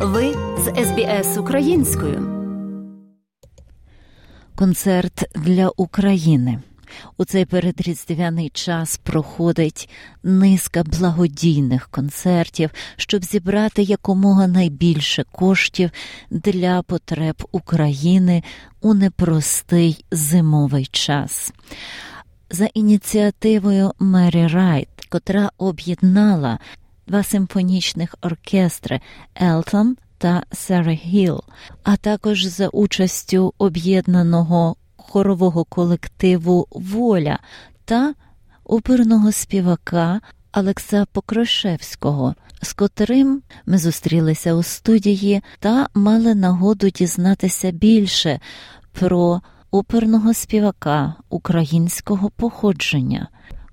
Ви з СБС українською. Концерт для України. У цей передріздвяний час проходить низка благодійних концертів, щоб зібрати якомога найбільше коштів для потреб України у непростий зимовий час. За ініціативою Мері Райт, котра об'єднала два симфонічних оркестри Елтон та Сера Гіл, а також за участю об'єднаного хорового колективу Воля та оперного співака Олекса Покрошевського, з котрим ми зустрілися у студії та мали нагоду дізнатися більше про оперного співака українського походження,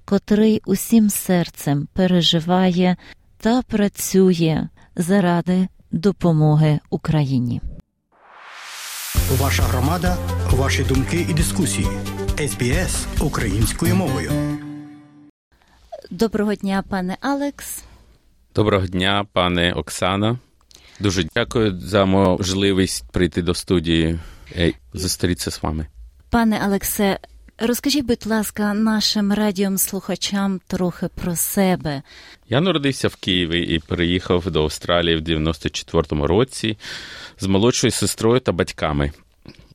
котрий усім серцем переживає та працює заради допомоги Україні. Ваша громада, ваші думки і дискусії. СБС українською мовою. Доброго дня, пане Алекс. Доброго дня, пане Оксана. Дуже дякую за можливість прийти до студії і зустрітися з вами. Пане Алексе, розкажіть, будь ласка, нашим радіомслухачам трохи про себе. Я народився в Києві і переїхав до Австралії в 94-му році з молодшою сестрою та батьками.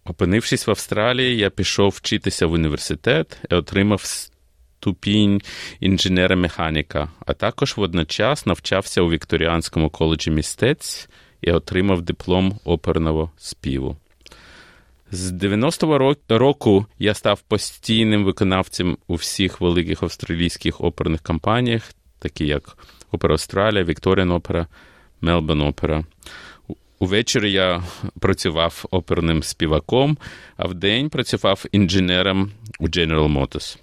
Опинившись в Австралії, я пішов вчитися в університет і отримав ступінь інженера-механіка, а також водночас навчався у Вікторіанському коледжі містець і отримав диплом оперного співу. З 90-го року я став постійним виконавцем у всіх великих австралійських оперних компаніях, такі як Опера Австралія, Вікторіан Опера, Мелбон Опера. Увечері я працював оперним співаком, а вдень працював інженером у General Motors.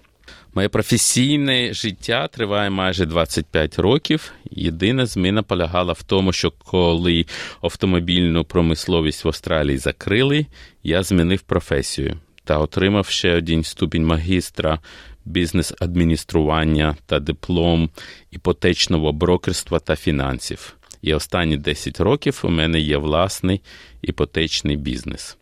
Моє професійне життя триває майже 25 років. Єдина зміна полягала в тому, що коли автомобільну промисловість в Австралії закрили, я змінив професію та отримав ще один ступінь магістра бізнес-адміністрування та диплом іпотечного брокерства та фінансів. І останні 10 років у мене є власний іпотечний бізнес.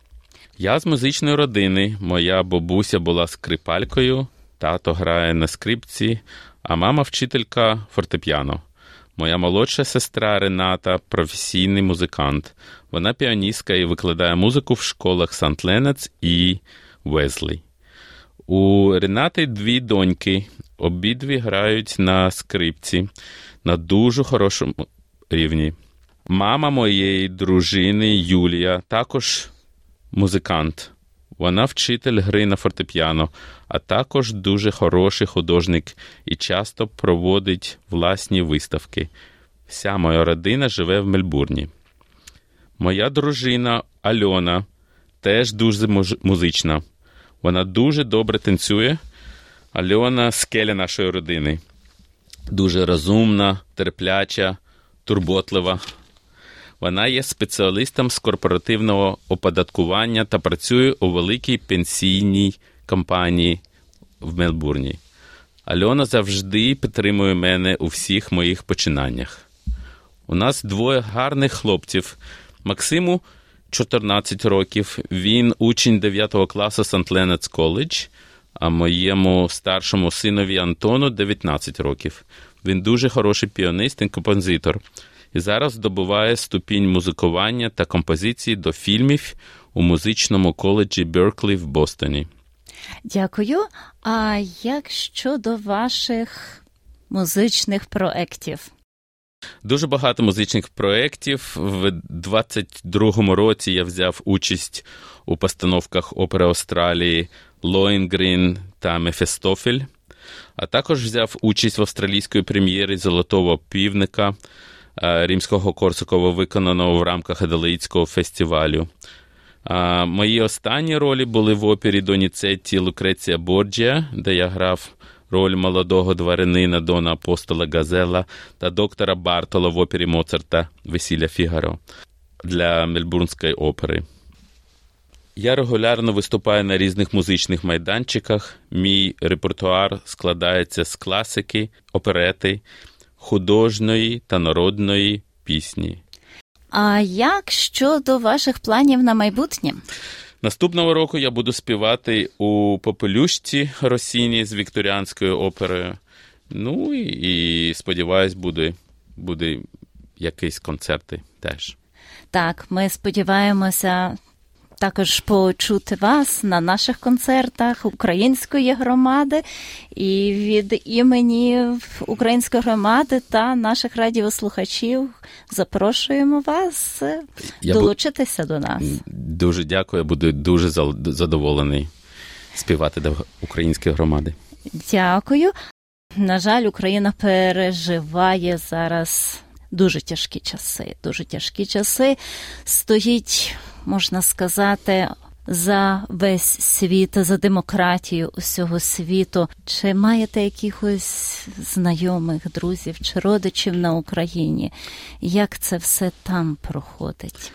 Я з музичної родини, моя бабуся була скрипалькою, тато грає на скрипці, а мама вчителька фортепіано. Моя молодша сестра Рената професійний музикант. Вона піаністка і викладає музику в школах Сант Ленец і Везлі. У Ренати дві доньки, обидві грають на скрипці на дуже хорошому рівні. Мама моєї дружини Юлія також музикант. Вона вчитель гри на фортепіано, а також дуже хороший художник і часто проводить власні виставки. Вся моя родина живе в Мельбурні. Моя дружина Альона теж дуже музична. Вона дуже добре танцює. Альона скеля нашої родини. Дуже розумна, терпляча, турботлива. Вона є спеціалістом з корпоративного оподаткування та працює у великій пенсійній компанії в Мелбурні. Альона завжди підтримує мене у всіх моїх починаннях. У нас двоє гарних хлопців. Максиму 14 років, він учень 9 класу Сант Ленец Коледж, а моєму старшому синові Антону 19 років. Він дуже хороший піанист і композитор. І зараз здобуває ступінь музикування та композиції до фільмів у музичному коледжі Берклі в Бостоні. Дякую. А як щодо ваших музичних проєктів? Дуже багато музичних проєктів. В 22-му році я взяв участь у постановках опери Австралії Лоїнгрін та Мефестофель, а також взяв участь в австралійської прем'єрі Золотого півника Римського Корсакова, виконаного в рамках Аделаїдського фестивалю. Мої останні ролі були в опері Доніцетті Лукреція Борджія, де я грав роль молодого дворянина Дона Апостола Газела та доктора Бартола в опері Моцарта Весілля Фігаро для Мельбурнської опери. Я регулярно виступаю на різних музичних майданчиках. Мій репертуар складається з класики, оперети, художньої та народної пісні. А як щодо ваших планів на майбутнє? Наступного року я буду співати у Попелюшці Росіні з вікторіанською оперою. Ну і, і сподіваюсь, буде, буде якісь концерти теж. Так, ми сподіваємося також почути вас на наших концертах української громади і від імені української громади та наших радіослухачів запрошуємо вас Я долучитися бу... до нас. Дуже дякую, я буду дуже задоволений співати до української громади. Дякую. На жаль, Україна переживає зараз дуже тяжкі часи. Дуже тяжкі часи. Стоїть, можна сказати, за весь світ, за демократію усього світу. Чи маєте якихось знайомих, друзів чи родичів на Україні? Як це все там проходить?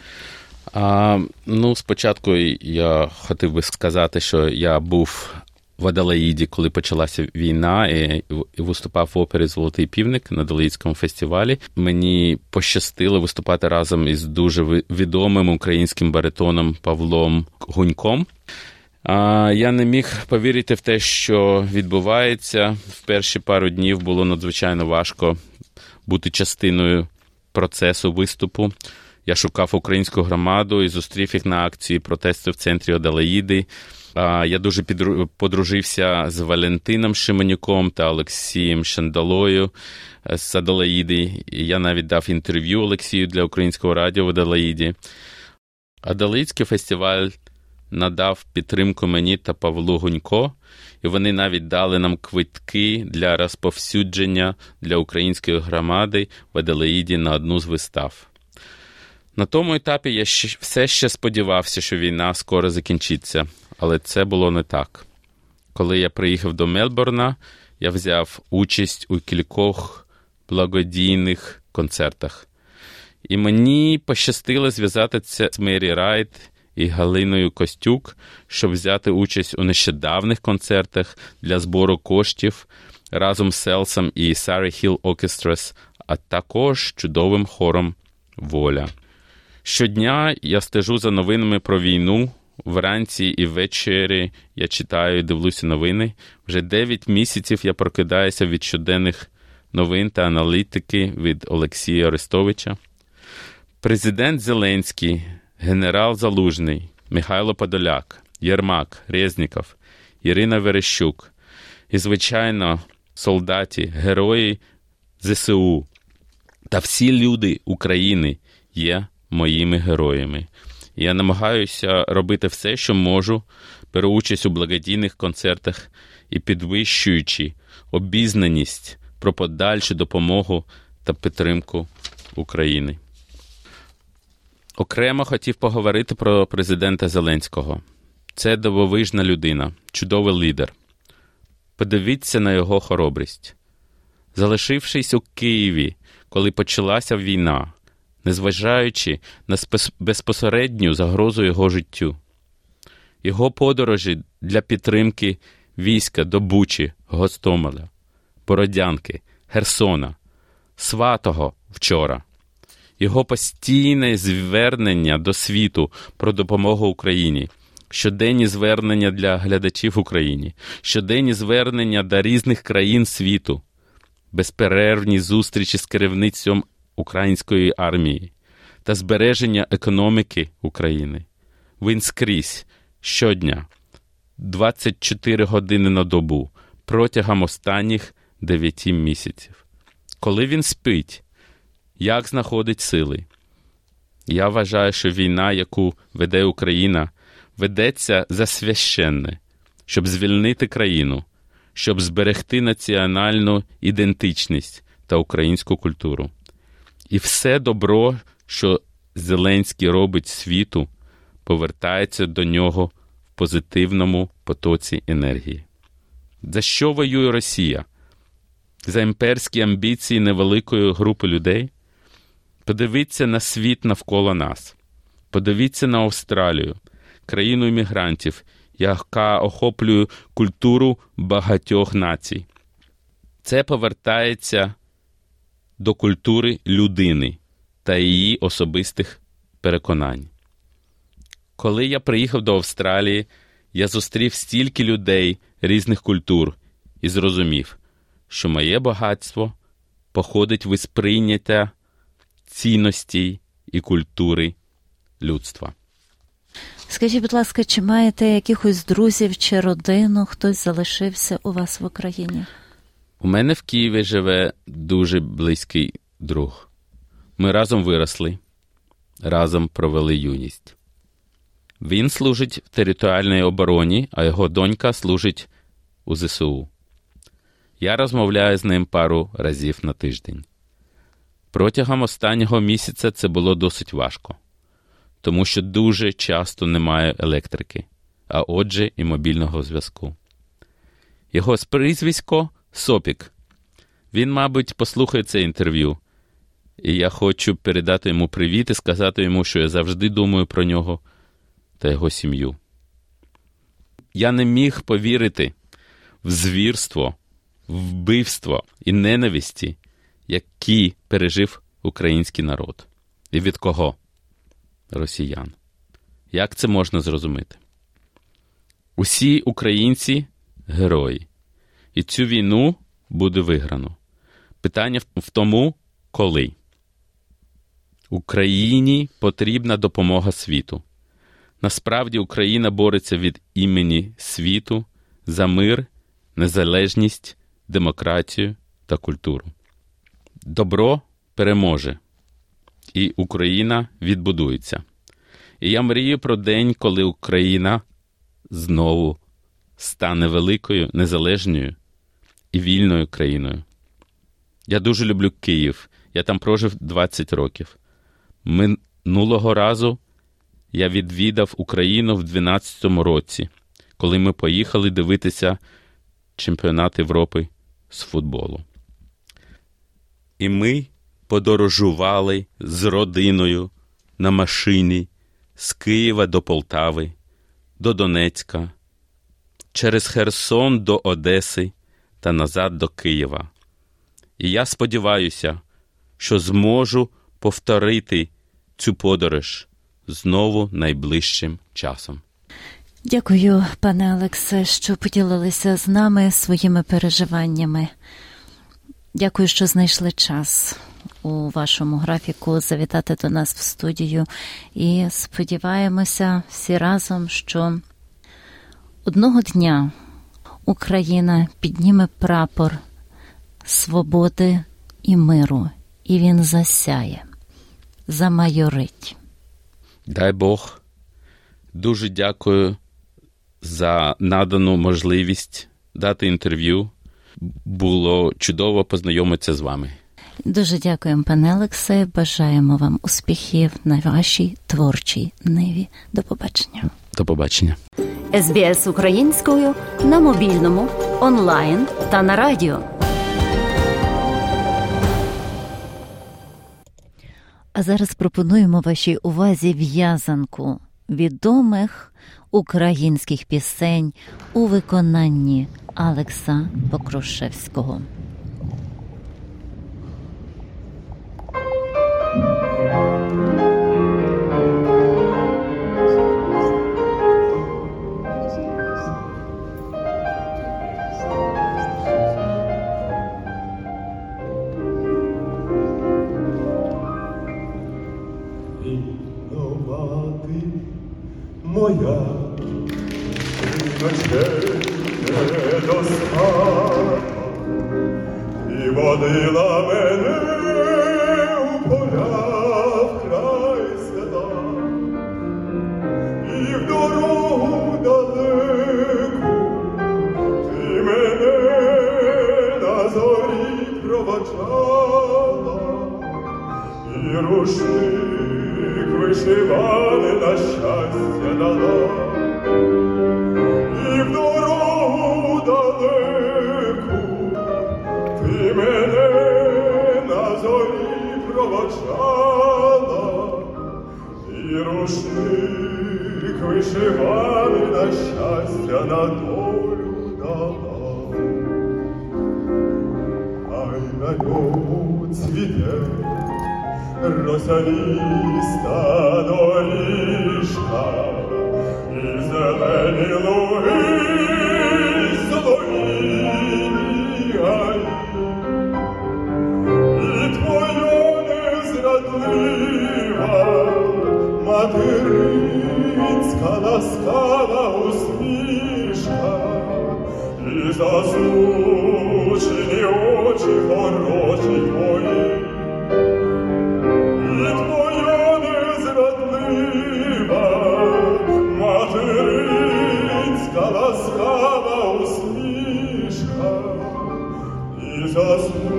А, Ну, спочатку я хотів би сказати, що я був в Аделаїді, коли почалася війна, і, виступав в опері Золотий півник на Аделаїдському фестивалі. Мені пощастило виступати разом із дуже відомим українським баритоном Павлом Гуньком. А я не міг повірити в те, що відбувається. В перші пару днів було надзвичайно важко бути частиною процесу виступу. Я шукав українську громаду і зустрів їх на акції протесту в центрі Аделаїди. Я дуже подружився з Валентином Шиманюком та Олексієм Шандалою з Аделаїди. Я навіть дав інтерв'ю Олексію для українського радіо в Аделаїді. Аделаїдський фестиваль надав підтримку мені та Павлу Гунько, і вони навіть дали нам квитки для розповсюдження для української громади в Аделаїді на одну з вистав. На тому етапі я все ще сподівався, що війна скоро закінчиться, але це було не так. Коли я приїхав до Мелборна, я взяв участь у кількох благодійних концертах. І мені пощастило зв'язати це з Мері Райт і Галиною Костюк, щоб взяти участь у нещодавних концертах для збору коштів разом з Селсом і Surrey Hills Orchestras, а також чудовим хором Воля. Щодня я стежу за новинами про війну. Вранці і ввечері я читаю і дивлюся новини. Вже 9 місяців я прокидаюся від щоденних новин та аналітики від Олексія Арестовича. Президент Зеленський, генерал Залужний, Михайло Подоляк, Єрмак, Резніков, Ірина Верещук і, звичайно, солдаті, герої ЗСУ та всі люди України є моїми героями. Я намагаюся робити все, що можу, беру участь у благодійних концертах і підвищуючи обізнаність про подальшу допомогу та підтримку України. Окремо хотів поговорити про президента Зеленського. Це дивовижна людина, чудовий лідер. Подивіться на його хоробрість. Залишившись у Києві, коли почалася війна, незважаючи на безпосередню загрозу його життю. Його подорожі для підтримки війська до Бучі, Гостомеля, Бородянки, Херсона, Сватого вчора, його постійне звернення до світу про допомогу Україні. Щоденні звернення для глядачів Україні, щоденні звернення до різних країн світу, безперервні зустрічі з керівництвом української армії та збереження економіки України. Він скрізь щодня 24 години на добу протягом останніх 9 місяців. Коли він спить, як знаходить сили? Я вважаю, що війна, яку веде Україна, ведеться за священне, щоб звільнити країну, щоб зберегти національну ідентичність та українську культуру. І все добро, що Зеленський робить світу, повертається до нього в позитивному потоці енергії. За що воює Росія? За імперські амбіції невеликої групи людей? Подивіться на світ навколо нас. Подивіться на Австралію, країну іммігрантів, яка охоплює культуру багатьох націй. Це повертається до культури людини та її особистих переконань. Коли я приїхав до Австралії, я зустрів стільки людей різних культур і зрозумів, що моє багатство походить в сприйняття цінностей і культури людства. Скажіть, будь ласка, чи маєте якихось друзів чи родину, хтось залишився у вас в Україні? У мене в Києві живе дуже близький друг. Ми разом виросли, разом провели юність. Він служить в територіальній обороні, а його донька служить у ЗСУ. Я розмовляю з ним пару разів на тиждень. Протягом останнього місяця це було досить важко, тому що дуже часто немає електрики, а отже, і мобільного зв'язку. Його прізвисько Сопік. Він, мабуть, послухає це інтерв'ю, і я хочу передати йому привіт і сказати йому, що я завжди думаю про нього та його сім'ю. Я не міг повірити в звірство, вбивство і ненависті, які пережив український народ. І від кого? Росіян. Як це можна зрозуміти? Усі українці герої. І цю війну буде виграно. Питання в тому, коли. Україні потрібна допомога світу. Насправді Україна бореться від імені світу за мир, незалежність, демократію та культуру. Добро переможе, і Україна відбудується. І я мрію про день, коли Україна знову стане великою, незалежною і вільною країною. Я дуже люблю Київ. Я там прожив 20 років. Минулого разу я відвідав Україну в 12-му році, коли ми поїхали дивитися чемпіонат Європи з футболу. І ми подорожували з родиною на машині з Києва до Полтави, до Донецька, через Херсон до Одеси та назад до Києва. І я сподіваюся, що зможу повторити цю подорож знову найближчим часом. Дякую, пане Олексе, що поділилися з нами своїми переживаннями. Дякую, що знайшли час у вашому графіку завітати до нас в студію. І сподіваємося всі разом, що одного дня Україна підніме прапор свободи і миру, і він засяє, замайорить. Дай Бог, дуже дякую за надану можливість дати інтерв'ю. Було чудово познайомитися з вами. Дуже дякуємо, пане Олексе. Бажаємо вам успіхів на вашій творчій ниві. До побачення. До побачення. СБС українською на мобільному, онлайн та на радіо. А зараз пропонуємо вашій увазі в'язанку відомих українських пісень у виконанні Алекса Покрушевського. І рушник вишивали на щастя дала, і в дорогу далеку ти мене на зорі проводжала, і рушник вишивали на щастя на долю дала. Ай на ньому цвіте росяніста доріжка, і зелені луги, і солов'їні гаї. І твоя незрадлива материнська ласкава усмішка, і засмучені очі хороші твої, засмучені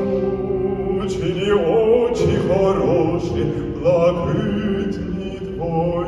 очі хороші, блакитні твої.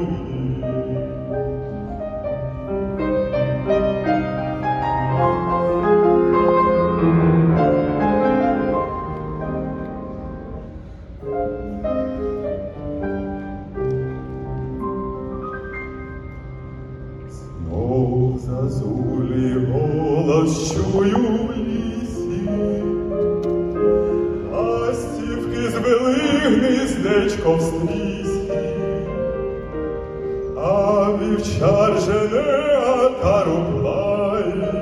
Вівчар жене атару плає,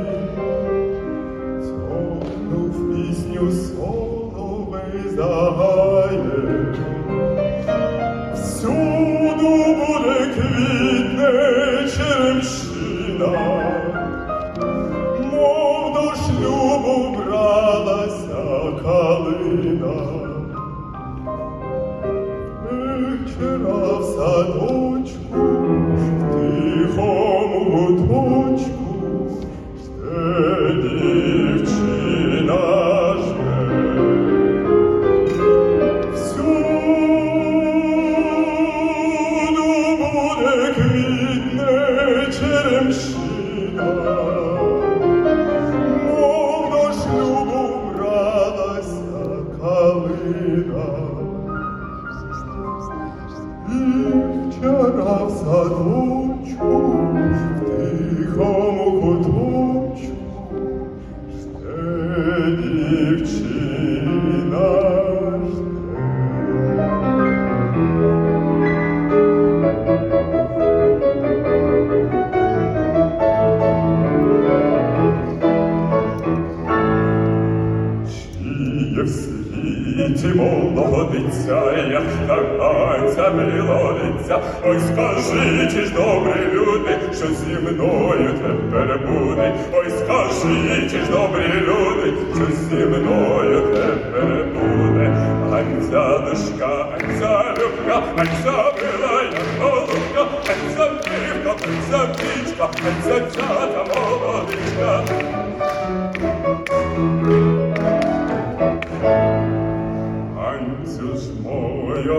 Цокнув пісню соловей загає. Всюду буде квітне в світі молодиця, як танця милодиця. Ой, скажи, чи ж добрі люди, що зі мною тепер буде. Ой, скажи, чи ж добрі люди, що зі мною тепер буде. Ганця душка, ганця любка, ганця мила, як голубка, ганця дівка, ганця птичка, ганця цята молодичка.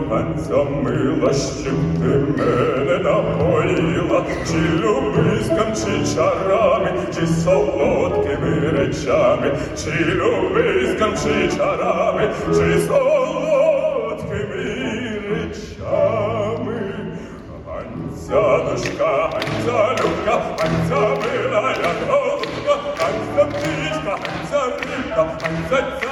Моя, мила, що ти мене напоїла, чи любиском, чи чарами, чи солодкими речами, чи любиском, чи чарами, чи солодкими речами. Ганця душка, ганця любка, ганця мила, як голубка, ганця птичка, ганця рибка, ганця цяця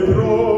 на